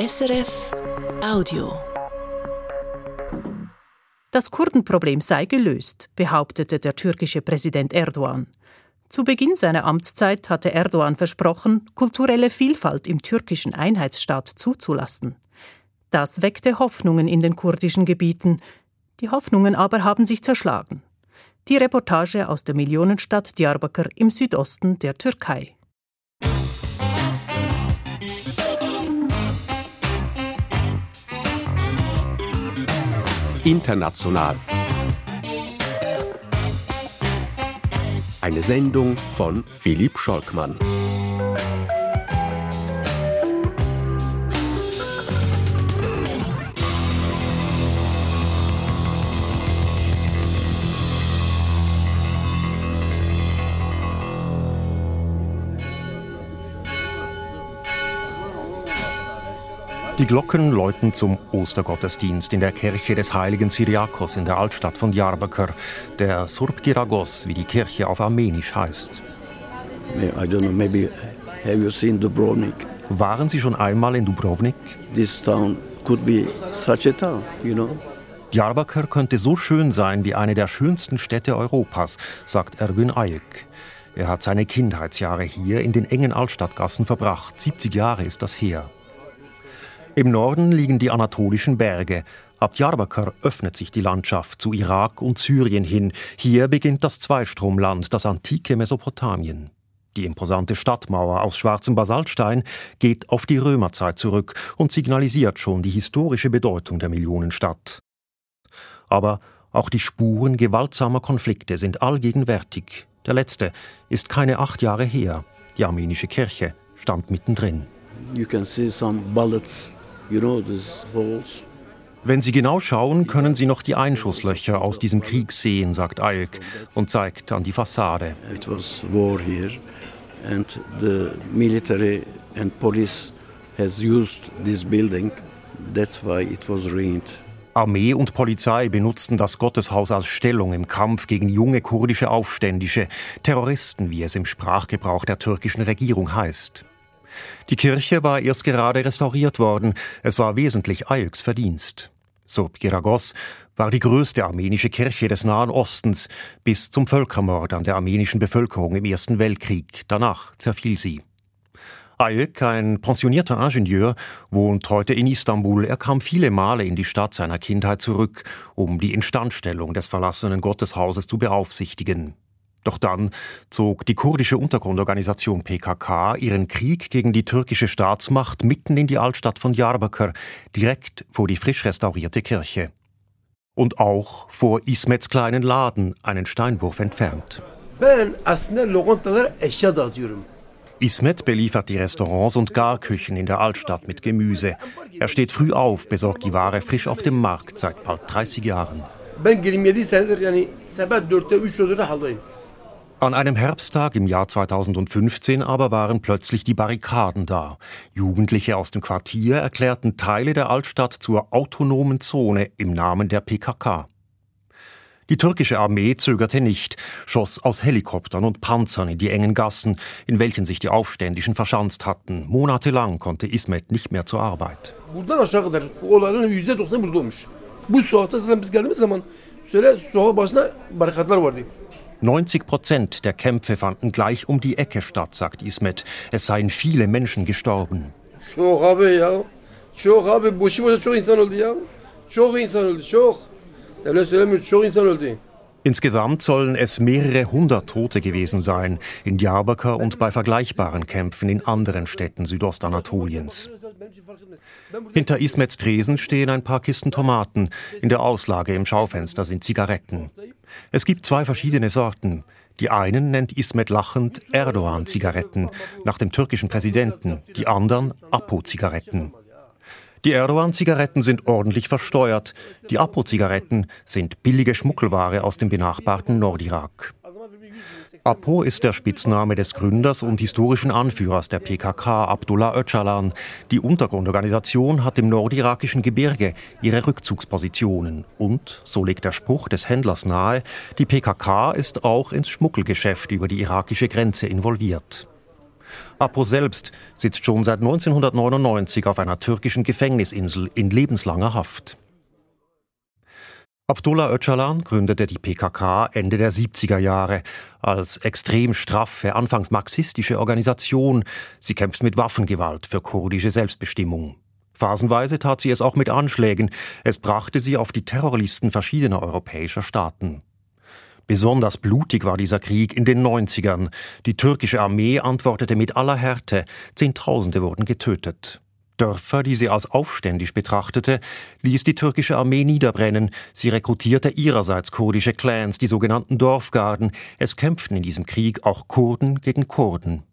SRF Audio. Das Kurdenproblem sei gelöst, behauptete der türkische Präsident Erdogan. Zu Beginn seiner Amtszeit hatte Erdogan versprochen, kulturelle Vielfalt im türkischen Einheitsstaat zuzulassen. Das weckte Hoffnungen in den kurdischen Gebieten. Die Hoffnungen aber haben sich zerschlagen. Die Reportage aus der Millionenstadt Diyarbakır im Südosten der Türkei. International. Eine Sendung von Philipp Scholkmann. Die Glocken läuten zum Ostergottesdienst in der Kirche des heiligen Syriakos in der Altstadt von Diyarbakır, der Surpgiragos, wie die Kirche auf Armenisch heißt. I don't know, maybe have you seen Dubrovnik? Waren Sie schon einmal in Dubrovnik? This town could be such a town, you know. Diyarbakır könnte so schön sein wie eine der schönsten Städte Europas, sagt Ergün Ayık. Er hat seine Kindheitsjahre hier in den engen Altstadtgassen verbracht. 70 Jahre ist das her. Im Norden liegen die anatolischen Berge. Ab Diyarbakır öffnet sich die Landschaft zu Irak und Syrien hin. Hier beginnt das Zweistromland, das antike Mesopotamien. Die imposante Stadtmauer aus schwarzem Basaltstein geht auf die Römerzeit zurück und signalisiert schon die historische Bedeutung der Millionenstadt. Aber auch die Spuren gewaltsamer Konflikte sind allgegenwärtig. Der letzte ist keine acht Jahre her. Die armenische Kirche stand mittendrin. You can see some bullets, Wenn Sie genau schauen, können Sie noch die Einschusslöcher aus diesem Krieg sehen, sagt Ayek und zeigt an die Fassade. It was war here, and the military and police has used this building. That's why it was ruined. Armee und Polizei benutzten das Gotteshaus als Stellung im Kampf gegen junge kurdische Aufständische, Terroristen, wie es im Sprachgebrauch der türkischen Regierung heißt. Die Kirche war erst gerade restauriert worden, es war wesentlich Ayüks Verdienst. Surpgiragos war die größte armenische Kirche des Nahen Ostens bis zum Völkermord an der armenischen Bevölkerung im Ersten Weltkrieg. Danach zerfiel sie. Ayek, ein pensionierter Ingenieur, wohnt heute in Istanbul. Er kam viele Male in die Stadt seiner Kindheit zurück, um die Instandstellung des verlassenen Gotteshauses zu beaufsichtigen. Doch dann zog die kurdische Untergrundorganisation PKK ihren Krieg gegen die türkische Staatsmacht mitten in die Altstadt von Diyarbakır, direkt vor die frisch restaurierte Kirche. Und auch vor Ismets kleinen Laden, einen Steinwurf entfernt. Ismet beliefert die Restaurants und Garküchen in der Altstadt mit Gemüse. Er steht früh auf, besorgt die Ware frisch auf dem Markt seit bald 30 Jahren. Ben 27 senedir yani sabah 4'te 3 4'te haldayım. An einem Herbsttag im Jahr 2015 aber waren plötzlich die Barrikaden da. Jugendliche aus dem Quartier erklärten Teile der Altstadt zur autonomen Zone im Namen der PKK. Die türkische Armee zögerte nicht, schoss aus Helikoptern und Panzern in die engen Gassen, in welchen sich die Aufständischen verschanzt hatten. Monatelang konnte Ismet nicht mehr zur Arbeit. Bu olayların %90'ı burada olmuş. Bu sokakta zaten biz geldiğimiz zaman söyle sokak başına barikatlar vardı. 90 Prozent der Kämpfe fanden gleich um die Ecke statt, sagt Ismet. Es seien viele Menschen gestorben. Çok abi ya. Çok abi boşu boşuna çok insan öldü ya. Çok insan öldü çok. Devlet söylemiyor çok insan öldü. Insgesamt sollen es mehrere hundert Tote gewesen sein, in Diyarbakır und bei vergleichbaren Kämpfen in anderen Städten Südostanatoliens. Hinter Ismets Tresen stehen ein paar Kisten Tomaten. In der Auslage im Schaufenster sind Zigaretten. Es gibt zwei verschiedene Sorten. Die einen nennt Ismet lachend Erdogan-Zigaretten, nach dem türkischen Präsidenten, die anderen Apo-Zigaretten. Die Erdogan-Zigaretten sind ordentlich versteuert. Die Apo-Zigaretten sind billige Schmuggelware aus dem benachbarten Nordirak. Apo ist der Spitzname des Gründers und historischen Anführers der PKK, Abdullah Öcalan. Die Untergrundorganisation hat im nordirakischen Gebirge ihre Rückzugspositionen. Und, so legt der Spruch des Händlers nahe, die PKK ist auch ins Schmuggelgeschäft über die irakische Grenze involviert. Apo selbst sitzt schon seit 1999 auf einer türkischen Gefängnisinsel in lebenslanger Haft. Abdullah Öcalan gründete die PKK Ende der 70er Jahre als extrem straffe, anfangs marxistische Organisation. Sie kämpft mit Waffengewalt für kurdische Selbstbestimmung. Phasenweise tat sie es auch mit Anschlägen. Es brachte sie auf die Terrorlisten verschiedener europäischer Staaten. Besonders blutig war dieser Krieg in den 90ern. Die türkische Armee antwortete mit aller Härte. Zehntausende wurden getötet. Dörfer, die sie als aufständisch betrachtete, ließ die türkische Armee niederbrennen. Sie rekrutierte ihrerseits kurdische Clans, die sogenannten Dorfgarden. Es kämpften in diesem Krieg auch Kurden gegen Kurden.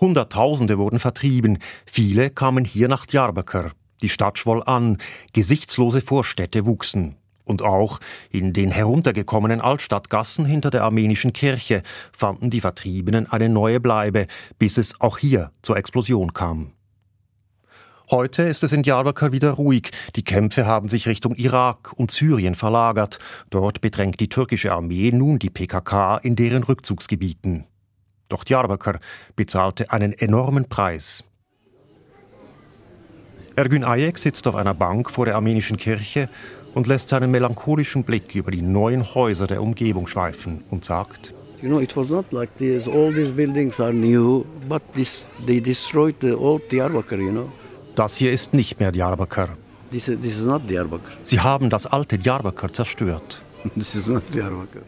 Hunderttausende wurden vertrieben. Viele kamen hier nach Diyarbakir. Die Stadt schwoll an. Gesichtslose Vorstädte wuchsen. Und auch in den heruntergekommenen Altstadtgassen hinter der armenischen Kirche fanden die Vertriebenen eine neue Bleibe, bis es auch hier zur Explosion kam. Heute ist es in Diyarbakir wieder ruhig. Die Kämpfe haben sich Richtung Irak und Syrien verlagert. Dort bedrängt die türkische Armee nun die PKK in deren Rückzugsgebieten. Doch Diyarbakir bezahlte einen enormen Preis. Ergün Ayek sitzt auf einer Bank vor der armenischen Kirche und lässt seinen melancholischen Blick über die neuen Häuser der Umgebung schweifen und sagt: You know, it was not like this. All these buildings are new, but this, they destroyed the old Diyarbakir, you know. Das hier ist nicht mehr Diyarbakir. This, this is not Diyarbakir. Sie haben das alte Diyarbakir zerstört. This is not Diyarbakir.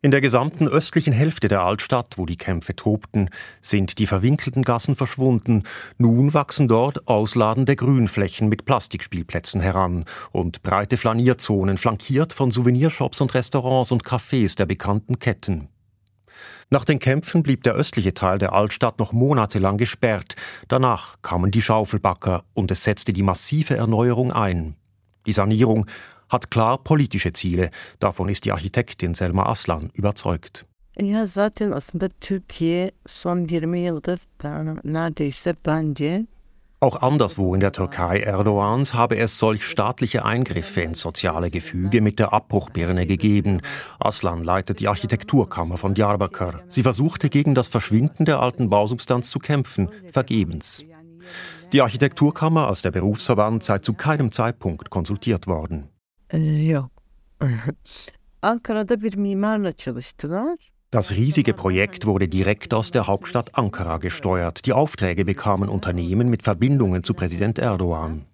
In der gesamten östlichen Hälfte der Altstadt, wo die Kämpfe tobten, sind die verwinkelten Gassen verschwunden. Nun wachsen dort ausladende Grünflächen mit Plastikspielplätzen heran und breite Flanierzonen, flankiert von Souvenirshops und Restaurants und Cafés der bekannten Ketten. Nach den Kämpfen blieb der östliche Teil der Altstadt noch monatelang gesperrt. Danach kamen die Schaufelbacker und es setzte die massive Erneuerung ein. Die Sanierung hat klar politische Ziele. Davon ist die Architektin Selma Aslan überzeugt. Ya zaten aslında Türkiye son 20 yıldır neredeyse bence auch anderswo in der Türkei Erdogans habe es solch staatliche Eingriffe ins soziale Gefüge mit der Abbruchbirne gegeben. Aslan leitet die Architekturkammer von Diyarbakir. Sie versuchte gegen das Verschwinden der alten Bausubstanz zu kämpfen, vergebens. Die Architekturkammer als der Berufsverband sei zu keinem Zeitpunkt konsultiert worden. Yok. Ankara'da bir mimarla çalıştılar. Das riesige Projekt wurde direkt aus der Hauptstadt Ankara gesteuert. Die Aufträge bekamen Unternehmen mit Verbindungen zu Präsident Erdogan.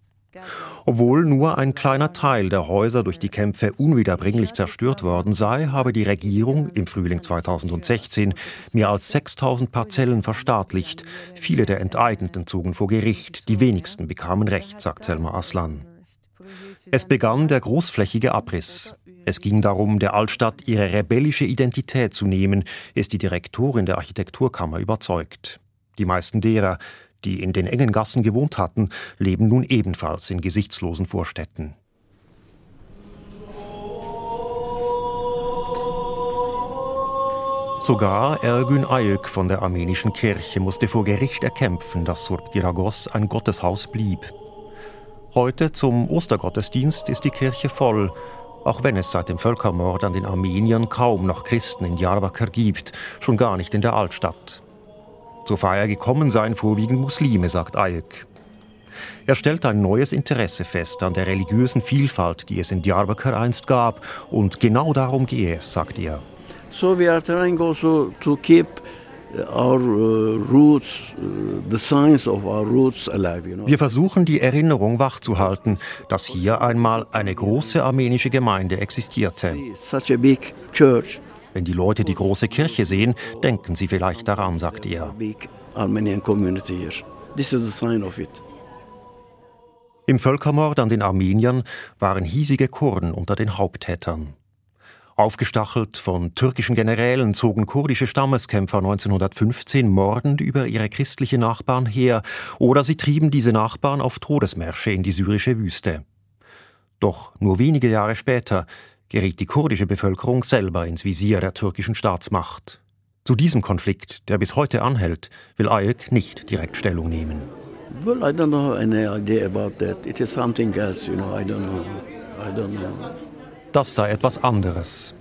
Obwohl nur ein kleiner Teil der Häuser durch die Kämpfe unwiederbringlich zerstört worden sei, habe die Regierung im Frühling 2016 mehr als 6000 Parzellen verstaatlicht. Viele der Enteigneten zogen vor Gericht, die wenigsten bekamen Recht, sagt Selma Aslan. Es begann der großflächige Abriss. Es ging darum, der Altstadt ihre rebellische Identität zu nehmen, ist die Direktorin der Architekturkammer überzeugt. Die meisten derer, die in den engen Gassen gewohnt hatten, leben nun ebenfalls in gesichtslosen Vorstädten. Sogar Ergün Ayök von der armenischen Kirche musste vor Gericht erkämpfen, dass Surp Giragos ein Gotteshaus blieb. Heute zum Ostergottesdienst ist die Kirche voll auch wenn es seit dem Völkermord an den Armeniern kaum noch Christen in Diyarbakir gibt, schon gar nicht in der Altstadt. Zur Feier gekommen seien vorwiegend Muslime, sagt Ayek. Er stellt ein neues Interesse fest an der religiösen Vielfalt, die es in Diyarbakir einst gab, und genau darum gehe es, sagt er. So we are trying also to keep uh, uh? Wir versuchen die Erinnerung wachzuhalten, dass hier einmal eine große armenische Gemeinde existierte. Wenn die Leute die große Kirche sehen, denken sie vielleicht daran, sagt er. Im Völkermord an den Armeniern waren hiesige Kurden unter den Haupttätern. Aufgestachelt von türkischen Generälen zogen kurdische Stammeskämpfer 1915 mordend über ihre christliche Nachbarn her, oder sie trieben diese Nachbarn auf Todesmärsche in die syrische Wüste. Doch nur wenige Jahre später geriet die kurdische Bevölkerung selber ins Visier der türkischen Staatsmacht. Zu diesem Konflikt, der bis heute anhält, will Ayek nicht direkt Stellung nehmen. Well, I don't know any idea about that. It is something else, you know. I don't know. I don't know das sei etwas anderes.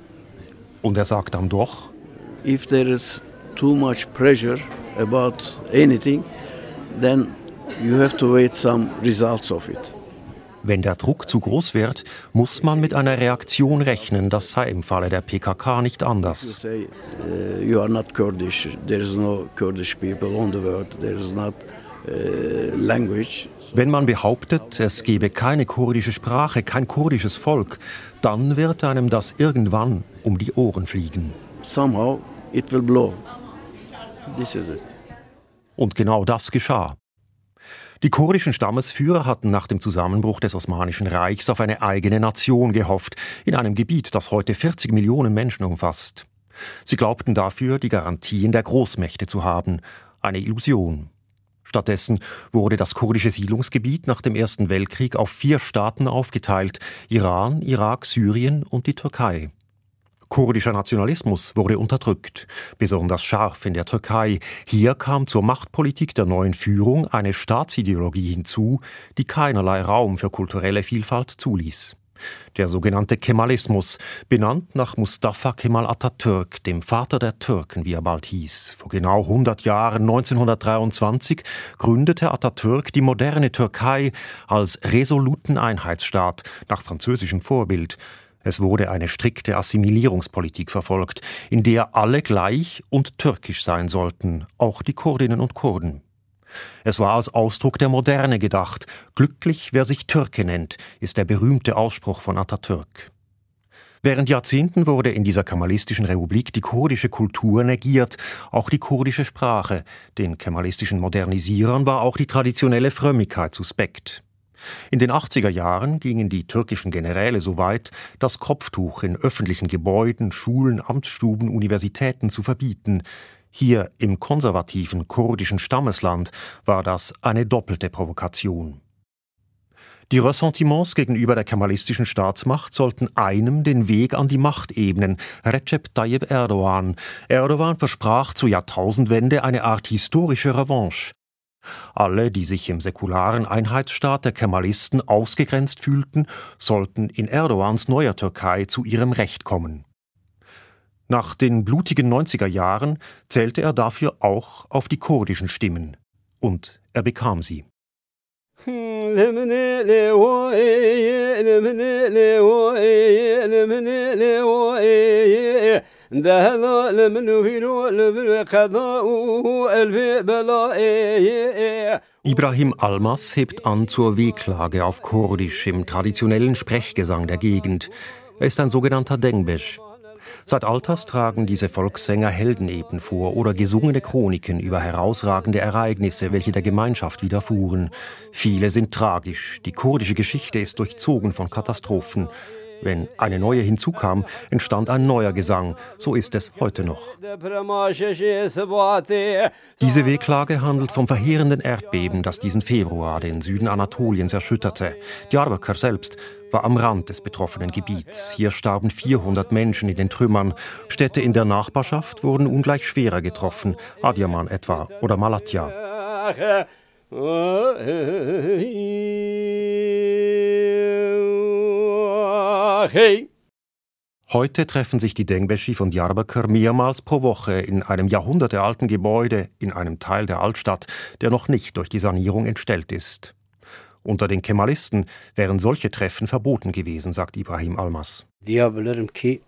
Und er sagt dann doch, If there is too much pressure about anything, then you have to wait some results of it. Wenn der Druck zu groß wird, muss man mit einer Reaktion rechnen. Das sei im Falle der PKK nicht You anders. say uh, you are not Kurdish. There is no Kurdish people on the world. There is not. Wenn man behauptet, es gebe keine kurdische Sprache, kein kurdisches Volk, dann wird einem das irgendwann um die Ohren fliegen. Somehow it will blow. This is it. Und genau das geschah. Die kurdischen Stammesführer hatten nach dem Zusammenbruch des Osmanischen Reichs auf eine eigene Nation gehofft, in einem Gebiet, das heute 40 Millionen Menschen umfasst. Sie glaubten dafür, die Garantien der Großmächte zu haben. Eine Illusion. Stattdessen wurde das kurdische Siedlungsgebiet nach dem Ersten Weltkrieg auf vier Staaten aufgeteilt Iran, Irak, Syrien und die Türkei. Kurdischer Nationalismus wurde unterdrückt, besonders scharf in der Türkei. Hier kam zur Machtpolitik der neuen Führung eine Staatsideologie hinzu, die keinerlei Raum für kulturelle Vielfalt zuließ. Der sogenannte Kemalismus, benannt nach Mustafa Kemal Atatürk, dem Vater der Türken, wie er bald hieß. Vor genau 100 Jahren, 1923, gründete Atatürk die moderne Türkei als resoluten Einheitsstaat nach französischem Vorbild. Es wurde eine strikte Assimilierungspolitik verfolgt, in der alle gleich und türkisch sein sollten, auch die Kurdinnen und Kurden. Es war als Ausdruck der Moderne gedacht. Glücklich, wer sich Türke nennt, ist der berühmte Ausspruch von Atatürk. Während Jahrzehnten wurde in dieser kemalistischen Republik die kurdische Kultur negiert, auch die kurdische Sprache. Den kemalistischen Modernisierern war auch die traditionelle Frömmigkeit suspekt. In den 80er Jahren gingen die türkischen Generäle so weit, das Kopftuch in öffentlichen Gebäuden, Schulen, Amtsstuben, Universitäten zu verbieten. Hier im konservativen kurdischen Stammesland war das eine doppelte Provokation. Die Ressentiments gegenüber der kemalistischen Staatsmacht sollten einem den Weg an die Macht ebnen, Recep Tayyip Erdogan. Erdogan versprach zur Jahrtausendwende eine Art historische Revanche. Alle, die sich im säkularen Einheitsstaat der Kemalisten ausgegrenzt fühlten, sollten in Erdogans neuer Türkei zu ihrem Recht kommen. Nach den blutigen 90er Jahren zählte er dafür auch auf die kurdischen Stimmen. Und er bekam sie. Ibrahim Almas hebt an zur Wehklage auf Kurdisch im traditionellen Sprechgesang der Gegend. Er ist ein sogenannter Dengbesch. Seit Alters tragen diese Volkssänger Heldeneben vor oder gesungene Chroniken über herausragende Ereignisse, welche der Gemeinschaft widerfuhren. Viele sind tragisch. Die kurdische Geschichte ist durchzogen von Katastrophen. Wenn eine neue hinzukam, entstand ein neuer Gesang. So ist es heute noch. Diese Wehklage handelt vom verheerenden Erdbeben, das diesen Februar den Süden Anatoliens erschütterte. Diyarbakir selbst war am Rand des betroffenen Gebiets. Hier starben 400 Menschen in den Trümmern. Städte in der Nachbarschaft wurden ungleich schwerer getroffen, Adiaman etwa oder Malatya. Heute treffen sich die Dengbeshi von Diyarbakir mehrmals pro Woche in einem jahrhundertealten Gebäude in einem Teil der Altstadt, der noch nicht durch die Sanierung entstellt ist. Unter den Kemalisten wären solche Treffen verboten gewesen, sagt Ibrahim Almas. Diyebilirim ki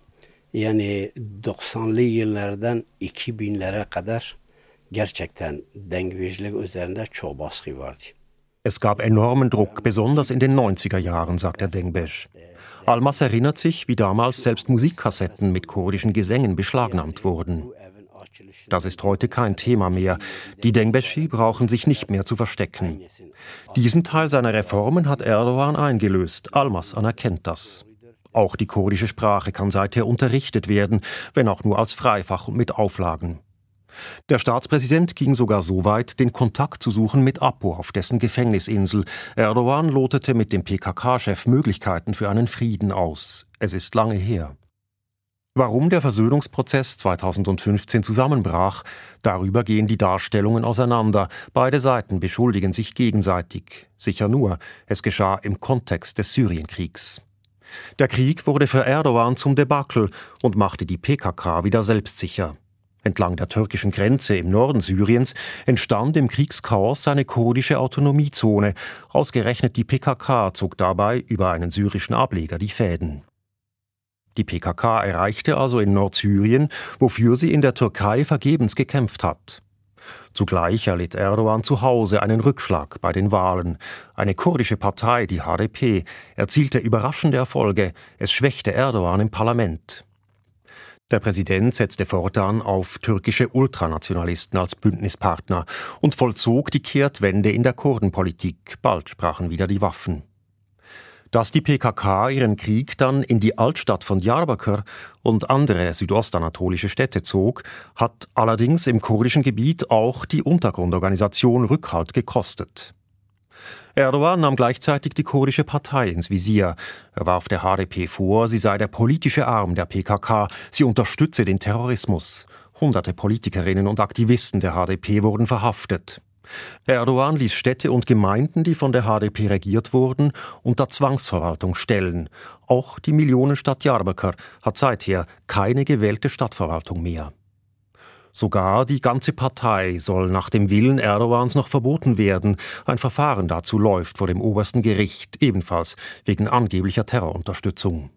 yani 90'lı yıllardan 2000'lere kadar gerçekten dengecilik üzerinde çok baskı vardı. Es gab enormen Druck, besonders in den 90er Jahren, sagt der Dengbesch. Almas erinnert sich, wie damals selbst Musikkassetten mit kurdischen Gesängen beschlagnahmt wurden. Das ist heute kein Thema mehr. Die Dengbeshi brauchen sich nicht mehr zu verstecken. Diesen Teil seiner Reformen hat Erdogan eingelöst. Almas anerkennt das. Auch die kurdische Sprache kann seither unterrichtet werden, wenn auch nur als Freifach und mit Auflagen. Der Staatspräsident ging sogar so weit, den Kontakt zu suchen mit Apo auf dessen Gefängnisinsel. Erdogan lotete mit dem PKK-Chef Möglichkeiten für einen Frieden aus. Es ist lange her. Warum der Versöhnungsprozess 2015 zusammenbrach, darüber gehen die Darstellungen auseinander. Beide Seiten beschuldigen sich gegenseitig. Sicher nur, es geschah im Kontext des Syrienkriegs. Der Krieg wurde für Erdogan zum Debakel und machte die PKK wieder selbstsicher. Entlang der türkischen Grenze im Norden Syriens entstand im Kriegschaos eine kurdische Autonomiezone. Ausgerechnet die PKK zog dabei über einen syrischen Ableger die Fäden. Die PKK erreichte also in Nordsyrien, wofür sie in der Türkei vergebens gekämpft hat. Zugleich erlitt Erdogan zu Hause einen Rückschlag bei den Wahlen. Eine kurdische Partei, die HDP, erzielte überraschende Erfolge. Es schwächte Erdogan im Parlament. Der Präsident setzte fortan auf türkische Ultranationalisten als Bündnispartner und vollzog die Kehrtwende in der Kurdenpolitik. Bald sprachen wieder die Waffen. Dass die PKK ihren Krieg dann in die Altstadt von Diyarbakir und andere südostanatolische Städte zog, hat allerdings im kurdischen Gebiet auch die Untergrundorganisation Rückhalt gekostet. Erdogan nahm gleichzeitig die kurdische Partei ins Visier. Er warf der HDP vor, sie sei der politische Arm der PKK, sie unterstütze den Terrorismus. Hunderte Politikerinnen und Aktivisten der HDP wurden verhaftet. Erdogan ließ Städte und Gemeinden, die von der HDP regiert wurden, unter Zwangsverwaltung stellen. Auch die Millionenstadt Diyarbakir hat seither keine gewählte Stadtverwaltung mehr. Sogar die ganze Partei soll nach dem Willen Erdogans noch verboten werden. Ein Verfahren dazu läuft vor dem obersten Gericht, ebenfalls wegen angeblicher Terrorunterstützung.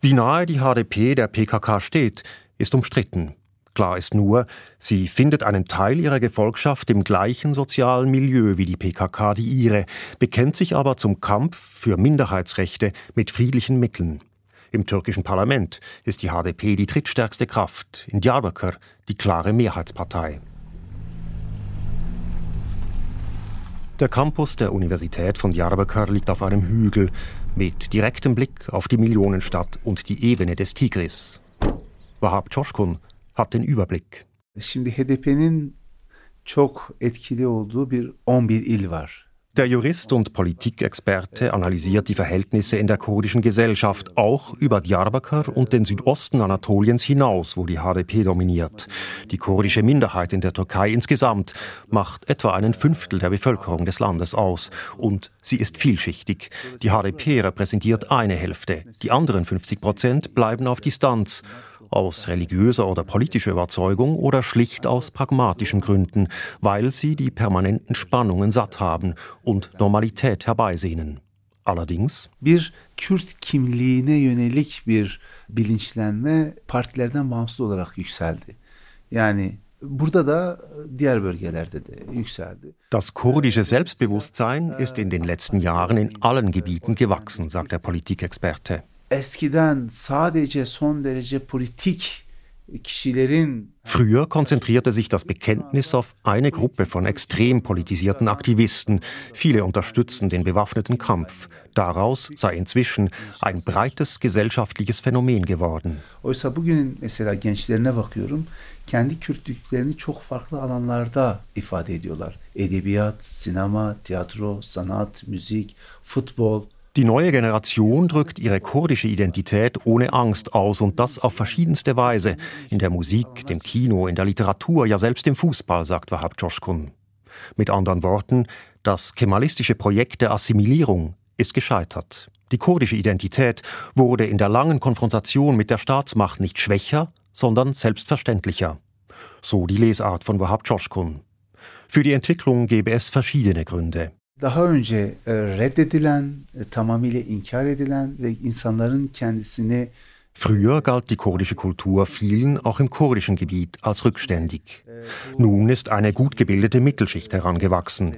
Wie nahe die HDP der PKK steht, ist umstritten. Klar ist nur, sie findet einen Teil ihrer Gefolgschaft im gleichen sozialen Milieu wie die PKK die ihre, bekennt sich aber zum Kampf für Minderheitsrechte mit friedlichen Mitteln. Im türkischen Parlament ist die HDP die drittstärkste Kraft, in Diyarbakir die klare Mehrheitspartei. Der Campus der Universität von Diyarbakir liegt auf einem Hügel mit direktem Blick auf die Millionenstadt und die Ebene des Tigris. Wahab Çoşkun hat den Überblick. Şimdi HDP'nin çok etkili olduğu bir 11 il var. Der Jurist und Politikexperte analysiert die Verhältnisse in der kurdischen Gesellschaft, auch über Diyarbakir und den Südosten Anatoliens hinaus, wo die HDP dominiert. Die kurdische Minderheit in der Türkei insgesamt macht etwa einen Fünftel der Bevölkerung des Landes aus. Und sie ist vielschichtig. Die HDP repräsentiert eine Hälfte. Die anderen 50 Prozent bleiben auf Distanz aus religiöser oder politischer Überzeugung oder schlicht aus pragmatischen Gründen, weil sie die permanenten Spannungen satt haben und Normalität herbeisehnen. Allerdings bir Kürt kimliğine yönelik bir bilinçlenme partilerden bağımsız olarak yükseldi. Yani yükseldi. Das kurdische Selbstbewusstsein ist in den letzten Jahren in allen Gebieten gewachsen, sagt der Politikexperte eskiden sadece son derece politik Früher konzentrierte sich das Bekenntnis auf eine Gruppe von extrem politisierten Aktivisten. Viele unterstützen den bewaffneten Kampf. Daraus sei inzwischen ein breites gesellschaftliches Phänomen geworden. Oysa bugünün mesela gençlerine bakıyorum. Kendi Kürtlüklerini çok farklı alanlarda ifade ediyorlar. Edebiyat, sinema, tiyatro, sanat, müzik, futbol. Die neue Generation drückt ihre kurdische Identität ohne Angst aus und das auf verschiedenste Weise. In der Musik, dem Kino, in der Literatur, ja selbst im Fußball, sagt Wahab Joshkun. Mit anderen Worten, das kemalistische Projekt der Assimilierung ist gescheitert. Die kurdische Identität wurde in der langen Konfrontation mit der Staatsmacht nicht schwächer, sondern selbstverständlicher. So die Lesart von Wahab Joshkun. Für die Entwicklung gäbe es verschiedene Gründe. Daha önce e, reddedilen, e, tamamıyla inkar edilen ve insanların kendisini Früher galt die kurdische Kultur vielen, auch im kurdischen Gebiet, als rückständig. Nun ist eine gut gebildete Mittelschicht herangewachsen.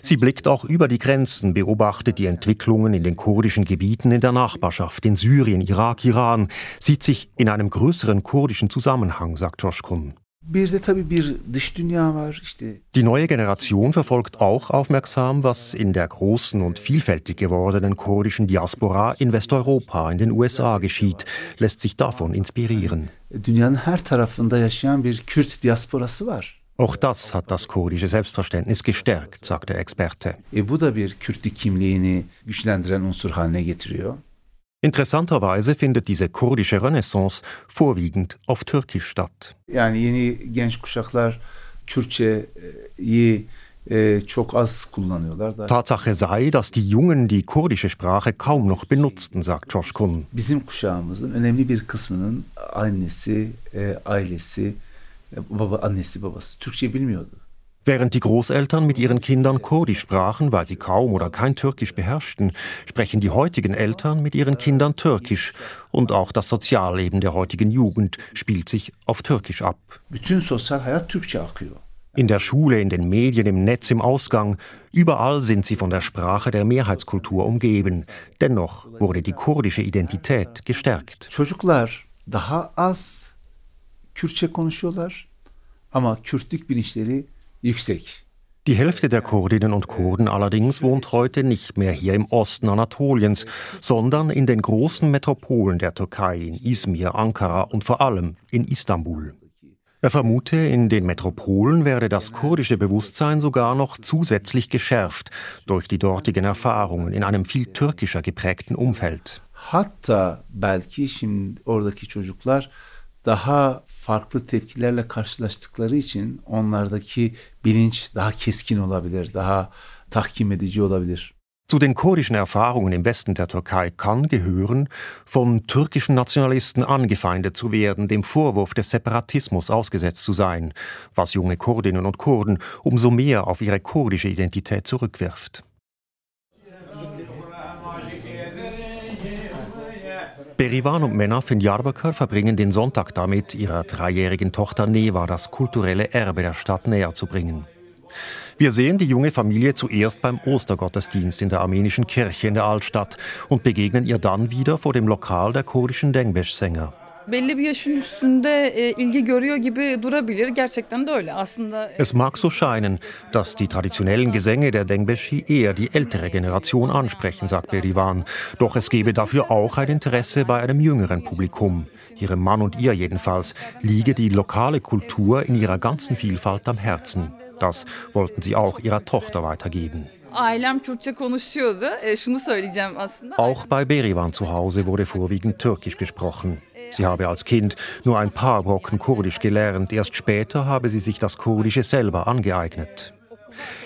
Sie blickt auch über die Grenzen, beobachtet die Entwicklungen in den kurdischen Gebieten in der Nachbarschaft, in Syrien, Irak, Iran, sieht sich in einem größeren kurdischen Zusammenhang, sagt Joshkun. Die neue Generation verfolgt auch aufmerksam, was in der großen und vielfältig gewordenen kurdischen Diaspora in Westeuropa, in den USA geschieht, lässt sich davon inspirieren. Auch das hat das kurdische Selbstverständnis gestärkt, sagt der Experte. bu da bir Kürtlük kimliğini güçlendiren unsur haline getiriyor. Interessanterweise findet diese kurdische Renaissance vorwiegend auf Türkisch statt. Yani yeni genç kuşaklar Kürtçeyi e. Tatsache sei, dass die Jungen die kurdische Sprache kaum noch benutzten, sagt Coşkun. Bizim kuşağımızın önemli bir kısmının annesi, e, ailesi Baba, annesi babası Türkçe bilmiyordu. Während die Großeltern mit ihren Kindern Kurdisch sprachen, weil sie kaum oder kein Türkisch beherrschten, sprechen die heutigen Eltern mit ihren Kindern Türkisch und auch das Sozialleben der heutigen Jugend spielt sich auf Türkisch ab. In der Schule, in den Medien, im Netz, im Ausgang, überall sind sie von der Sprache der Mehrheitskultur umgeben. Dennoch wurde die kurdische Identität gestärkt. Çocuklar daha az Kürtçe konuşuyorlar ama Kürtlük bilinçleri yüksek. Die Hälfte der Kurdinnen und Kurden allerdings wohnt heute nicht mehr hier im Osten Anatoliens, sondern in den großen Metropolen der Türkei, in Izmir, Ankara und vor allem in Istanbul. Er vermute, in den Metropolen werde das kurdische Bewusstsein sogar noch zusätzlich geschärft durch die dortigen Erfahrungen in einem viel türkischer geprägten Umfeld. Hatta belki şimdi oradaki çocuklar daha farklı tepkilerle karşılaştıkları için onlardaki bilinç daha keskin olabilir, daha tahkim edici olabilir. Zu den kurdischen Erfahrungen im Westen der Türkei kann gehören, von türkischen Nationalisten angefeindet zu werden, dem Vorwurf des Separatismus ausgesetzt zu sein, was junge Kurdinnen und Kurden umso mehr auf ihre kurdische Identität zurückwirft. Berivan und Menaf in Diyarbakir verbringen den Sonntag damit, ihrer dreijährigen Tochter Neva das kulturelle Erbe der Stadt näher zu bringen. Wir sehen die junge Familie zuerst beim Ostergottesdienst in der armenischen Kirche in der Altstadt und begegnen ihr dann wieder vor dem Lokal der kurdischen Dengbeş-Sänger. Belli bir yaşın üstünde e, ilgi görüyor gibi durabilir. Gerçekten de öyle. Aslında Es mag so scheinen, dass die traditionellen Gesänge der Dengbeshi eher die ältere Generation ansprechen, sagt Berivan. Doch es gebe dafür auch ein Interesse bei einem jüngeren Publikum. Ihrem Mann und ihr jedenfalls liege die lokale Kultur in ihrer ganzen Vielfalt am Herzen. Das wollten sie auch ihrer Tochter weitergeben. Ailem Kürtçe konuşuyordu. E, şunu söyleyeceğim aslında. Auch bei Berivan zu Hause wurde vorwiegend Türkisch gesprochen. Sie habe als Kind nur ein paar Brocken Kurdisch gelernt, erst später habe sie sich das Kurdische selber angeeignet.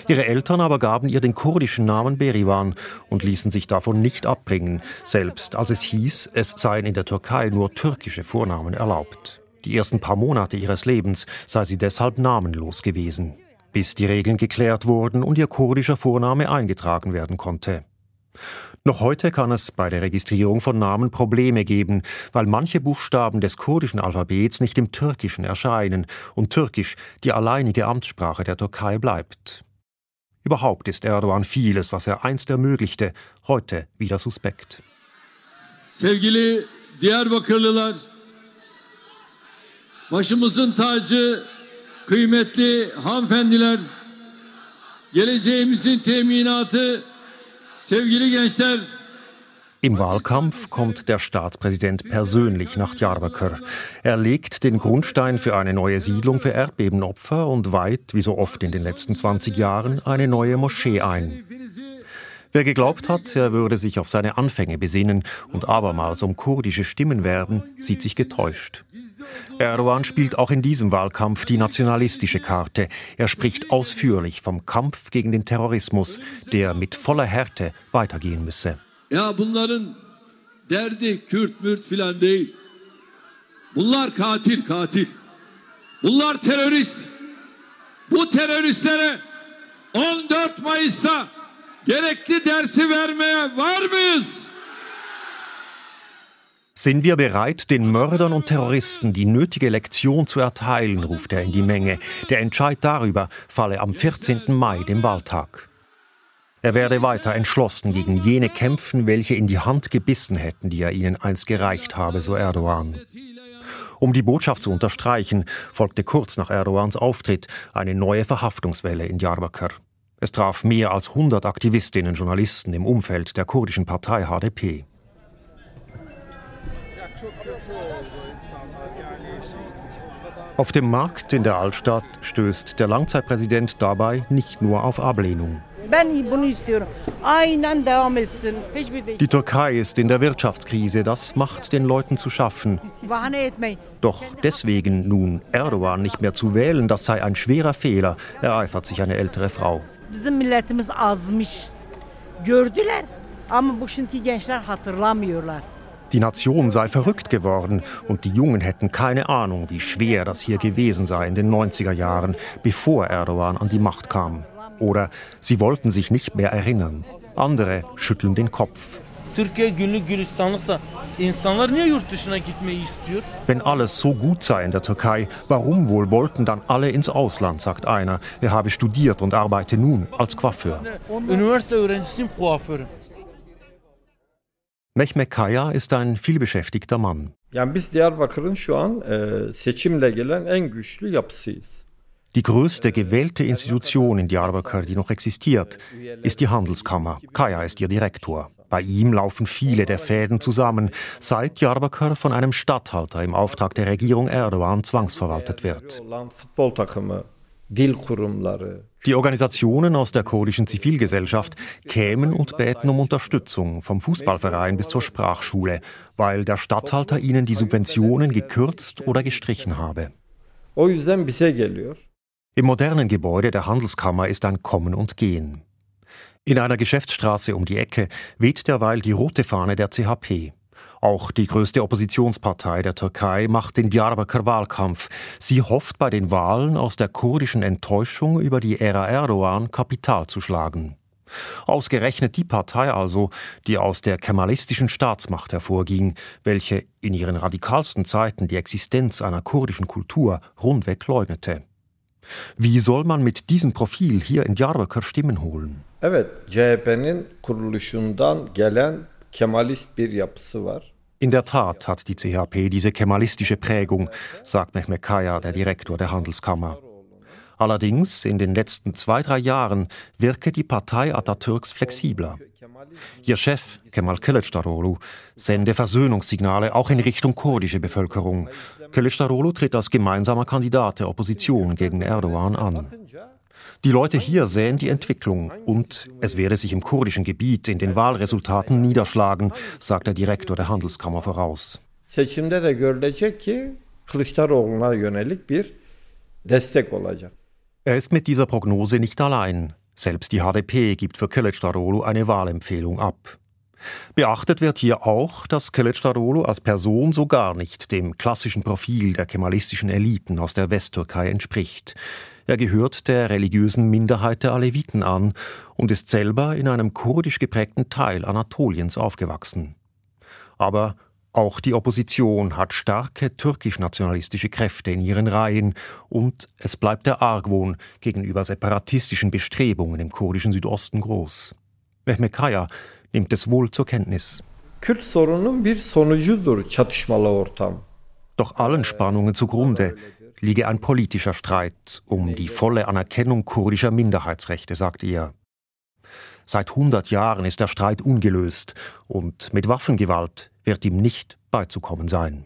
Ihre Eltern aber gaben ihr den kurdischen Namen Berivan und ließen sich davon nicht abbringen, selbst als es hieß, es seien in der Türkei nur türkische Vornamen erlaubt. Die ersten paar Monate ihres Lebens sei sie deshalb namenlos gewesen, bis die Regeln geklärt wurden und ihr kurdischer Vorname eingetragen werden konnte. Noch heute kann es bei der Registrierung von Namen Probleme geben, weil manche Buchstaben des kurdischen Alphabets nicht im Türkischen erscheinen und Türkisch die alleinige Amtssprache der Türkei bleibt. Überhaupt ist Erdogan vieles, was er einst ermöglichte, heute wieder suspekt. Sevgili Diyarbakırlılar, başımızın tacı, kıymetli hanımefendiler, geleceğimizin teminatı, sevgili gençler, Im Wahlkampf kommt der Staatspräsident persönlich nach Diyarbakir. Er legt den Grundstein für eine neue Siedlung für Erdbebenopfer und weiht, wie so oft in den letzten 20 Jahren, eine neue Moschee ein. Wer geglaubt hat, er würde sich auf seine Anfänge besinnen und abermals um kurdische Stimmen werben, sieht sich getäuscht. Erdogan spielt auch in diesem Wahlkampf die nationalistische Karte. Er spricht ausführlich vom Kampf gegen den Terrorismus, der mit voller Härte weitergehen müsse. ya bunların derdi Kürt mürt filan değil. Bunlar katil katil. Bunlar terörist. Bu teröristlere 14 Mayıs'ta gerekli dersi vermeye var mıyız? Sind wir bereit, den Mördern und Terroristen die nötige Lektion zu erteilen, ruft er in die Menge. Der Entscheid darüber falle am 14. Mai, dem Wahltag. Er werde weiter entschlossen gegen jene kämpfen, welche in die Hand gebissen hätten, die er ihnen einst gereicht habe, so Erdogan. Um die Botschaft zu unterstreichen, folgte kurz nach Erdogans Auftritt eine neue Verhaftungswelle in Diyarbakir. Es traf mehr als 100 Aktivistinnen und Journalisten im Umfeld der kurdischen Partei HDP. Auf dem Markt in der Altstadt stößt der Langzeitpräsident dabei nicht nur auf Ablehnung. Die Türkei ist in der Wirtschaftskrise, das macht den Leuten zu schaffen. Doch deswegen nun Erdogan nicht mehr zu wählen, das sei ein schwerer Fehler, ereifert sich eine ältere Frau. Bizim milletimiz azmış. Gördüler ama bu şimdiki gençler hatırlamıyorlar. Die Nation sei verrückt geworden und die Jungen hätten keine Ahnung, wie schwer das hier gewesen sei in den 90er Jahren, bevor Erdogan an die Macht kam. Oder sie wollten sich nicht mehr erinnern. Andere schütteln den Kopf. Türkiye günlük gülistanlıksa insanlar niye yurt dışına gitmeyi istiyor? Wenn alles so gut sei in der Türkei, warum wohl wollten dann alle ins Ausland, sagt einer. Er habe studiert und arbeite nun als Coiffeur. Üniversite öğrencisiyim kuaförüm. Mehmet Kaya ist ein vielbeschäftigter Mann. Yani biz Diyarbakır'ın şu an e, seçimle gelen en güçlü yapısıyız. Die größte gewählte Institution in Diyarbakır, die noch existiert, ist die Handelskammer. Kaya ist ihr Direktor. Bei ihm laufen viele der Fäden zusammen, seit Diyarbakır von einem Statthalter im Auftrag der Regierung Erdogan zwangsverwaltet wird. Die Organisationen aus der kurdischen Zivilgesellschaft kämen und bäten um Unterstützung, vom Fußballverein bis zur Sprachschule, weil der Statthalter ihnen die Subventionen gekürzt oder gestrichen habe. Im modernen Gebäude der Handelskammer ist ein Kommen und Gehen. In einer Geschäftsstraße um die Ecke weht derweil die rote Fahne der CHP. Auch die größte Oppositionspartei der Türkei macht den Diyarbakır Wahlkampf. Sie hofft bei den Wahlen aus der kurdischen Enttäuschung über die Ära Erdogan Kapital zu schlagen. Ausgerechnet die Partei also, die aus der kemalistischen Staatsmacht hervorging, welche in ihren radikalsten Zeiten die Existenz einer kurdischen Kultur rundweg leugnete. Wie soll man mit diesem Profil hier in Diyarbakır Stimmen holen? Evet, CHP'nin kuruluşundan gelen Kemalist bir yapısı var. In der Tat hat die CHP diese kemalistische Prägung, sagt Mehmet Kaya, der Direktor der Handelskammer. Allerdings, in den letzten zwei, drei Jahren wirke die Partei Atatürks flexibler. Ihr Chef, Kemal Kılıçdaroğlu, sende Versöhnungssignale auch in Richtung kurdische Bevölkerung. Kılıçdaroğlu tritt als gemeinsamer Kandidat der Opposition gegen Erdogan an. Die Leute hier sähen die Entwicklung und es werde sich im kurdischen Gebiet in den Wahlresultaten niederschlagen, sagt der Direktor der Handelskammer voraus. Seçimde de görülecek ki Kılıçdaroğlu'na yönelik bir destek olacak. Er ist mit dieser Prognose nicht allein. Selbst die HDP gibt für Kılıçdaroğlu eine Wahlempfehlung ab. Beachtet wird hier auch, dass Kılıçdaroğlu als Person so gar nicht dem klassischen Profil der kemalistischen Eliten aus der Westtürkei entspricht. Er gehört der religiösen Minderheit der Aleviten an und ist selber in einem kurdisch geprägten Teil Anatoliens aufgewachsen. Aber auch die Opposition hat starke türkisch-nationalistische Kräfte in ihren Reihen und es bleibt der Argwohn gegenüber separatistischen Bestrebungen im kurdischen Südosten groß. Mehmet Kaya nimmt es wohl zur Kenntnis. Doch allen Spannungen zugrunde liege ein politischer Streit um die volle Anerkennung kurdischer Minderheitsrechte, sagt er. Seit 100 Jahren ist der Streit ungelöst und mit Waffengewalt wird ihm nicht beizukommen sein.